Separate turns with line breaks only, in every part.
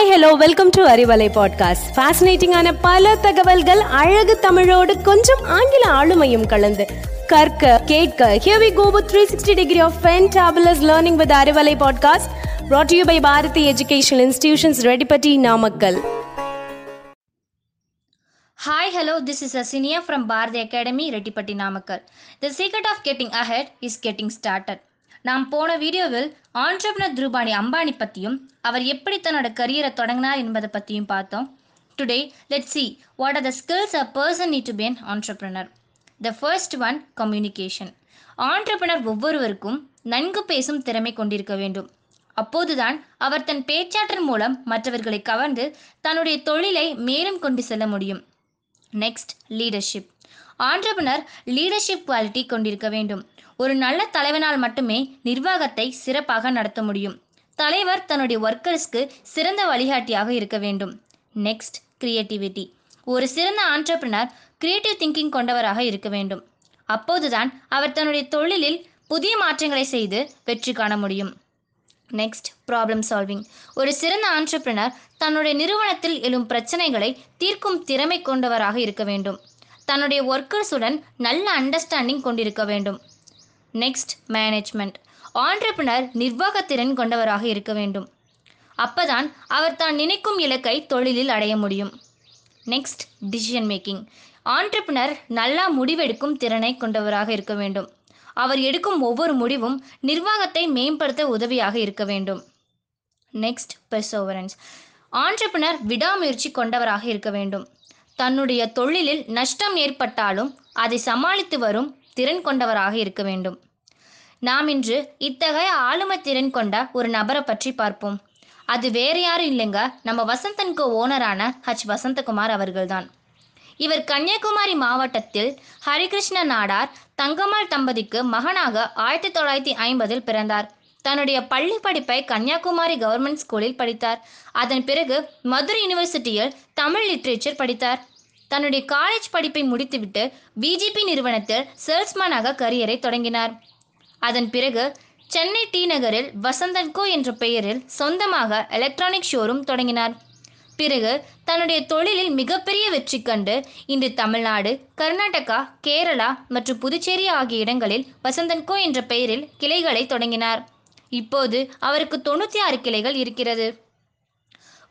Hi hello welcome to Arivalai podcast ஃபேசினேட்டிங்கான பல தகவல்கள் அழகு தமிழோடு கொஞ்சம் ஆங்கில ஆளுமையும் கலந்து. கற்க கேட்க here we go with 360 degree of fantabulous learning with Arivalai podcast brought to you by Bharathi educational institutions Reddipatti Namakkal
Hi, hello, this is Asinia from Bharati Academy, Reddipatti Namakkal The secret of getting ahead is getting started. நாம் போன வீடியோவில் ஆண்டர்பனர் துருபானி அம்பானி பற்றியும் அவர் எப்படி தன்னோட கரியரை தொடங்கினார் என்பதை பற்றியும் பார்த்தோம். Today let see what are the skills a person need to be an entrepreneur the first one communication entrepreneur ஒவ்வொருவருக்கும் நன்கு பேசும் திறமை கொண்டிருக்க வேண்டும். அப்போதுதான் அவர் தன் பேச்சாற்றல் மூலம் மற்றவர்களை கவர்ந்து தன்னுடைய தொழிலை மேலும் கொண்டு செல்ல முடியும். Next leadership entrepreneur leadership quality கொண்டிருக்க வேண்டும். ஒரு நல்ல தலைவனால் மட்டுமே நிர்வாகத்தை சிறப்பாக நடத்த முடியும். தலைவர் தன்னுடைய ஒர்க்கர்ஸ்க்கு சிறந்த வழிகாட்டியாக இருக்க வேண்டும். நெக்ஸ்ட் கிரியேட்டிவிட்டி ஒரு சிறந்த ஆண்டர்பனர் கிரியேட்டிவ் திங்கிங் கொண்டவராக இருக்க வேண்டும். அப்போதுதான் அவர் தன்னுடைய தொழிலில் புதிய மாற்றங்களை செய்து வெற்றி காண முடியும். நெக்ஸ்ட் ப்ராப்ளம் சால்விங் ஒரு சிறந்த ஆண்டர்பிரினர் தன்னுடைய நிறுவனத்தில் எழும் பிரச்சனைகளை தீர்க்கும் திறமை கொண்டவராக இருக்க வேண்டும். தன்னுடைய ஒர்க்கர்ஸுடன் நல்ல அண்டர்ஸ்டாண்டிங் கொண்டிருக்க வேண்டும். நெக்ஸ்ட் மேனேஜ்மெண்ட் ஆண்டர்பிரினர் நிர்வாகத்திறன் கொண்டவராக இருக்க வேண்டும். அப்பதான் அவர் தான் நினைக்கும் இலக்கை தொழிலில் அடைய முடியும். நெக்ஸ்ட் டிசிஷன் மேக்கிங் ஆண்டர்பிரினர் நல்லா முடிவெடுக்கும் திறனை கொண்டவராக இருக்க வேண்டும். அவர் எடுக்கும் ஒவ்வொரு முடிவும் நிர்வாகத்தை மேம்படுத்த உதவியாக இருக்க வேண்டும். நெக்ஸ்ட் பெர்சோவரன்ஸ் ஆண்டர்பனர் விடாமுயற்சி கொண்டவராக இருக்க வேண்டும். தன்னுடைய தொழிலில் நஷ்டம் ஏற்பட்டாலும் அதை சமாளித்து வரும் திறன் கொண்டவராக இருக்க வேண்டும். நாம் இன்று இத்தகைய ஆளுமை திறன் கொண்ட ஒரு நபரை பற்றி பார்ப்போம். அது வேறு யாரும் இல்லைங்க நம்ம வசந்தன்கோ ஓனரான ஹச் வசந்தகுமார் அவர்கள்தான். இவர் கன்னியாகுமரி மாவட்டத்தில் ஹரிகிருஷ்ண நாடார் தங்கம்மாள் தம்பதிக்கு மகனாக ஆயிரத்தி தொள்ளாயிரத்தி ஐம்பதில் பிறந்தார். தன்னுடைய பள்ளி படிப்பை கன்னியாகுமரி கவர்மெண்ட் ஸ்கூலில் படித்தார். அதன் பிறகு மதுரை யூனிவர்சிட்டியில் தமிழ் லிட்ரேச்சர் படித்தார். தன்னுடைய காலேஜ் படிப்பை முடித்துவிட்டு பிஜிபி நிறுவனத்தில் சேல்ஸ்மேனாக கரியரை தொடங்கினார். அதன் பிறகு சென்னை டி நகரில் வசந்தன்கோ என்ற பெயரில் சொந்தமாக எலக்ட்ரானிக் ஷோரூம் தொடங்கினார். பிறகு தன்னுடைய தொழிலில் மிகப்பெரிய வெற்றி கண்டு இன்று தமிழ்நாடு கர்நாடகா கேரளா மற்றும் புதுச்சேரி ஆகிய இடங்களில் வசந்தன்கோ என்ற பெயரில் கிளைகளை தொடங்கினார். இப்போது அவருக்கு தொண்ணூற்றி ஆறு கிளைகள் இருக்கிறது.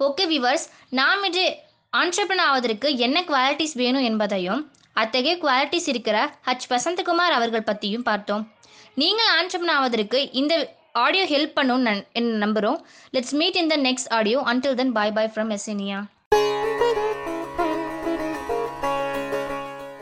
ஓகே விவர்ஸ் நாம் இன்று ஆண்டர்பன் ஆவதற்கு என்ன குவாலிட்டிஸ் வேணும் என்பதையும் அத்தகைய குவாலிட்டிஸ் இருக்கிற ஹச் வசந்தகுமார் அவர்கள் பற்றியும் பார்த்தோம். நீங்கள் ஆண்டர்பன் ஆவதற்கு இந்த ஆடியோ ஹெல்ப் பண்ணும் நம்புகிறோம் let's meet in the next audio until then bye bye from எஸ்இனியா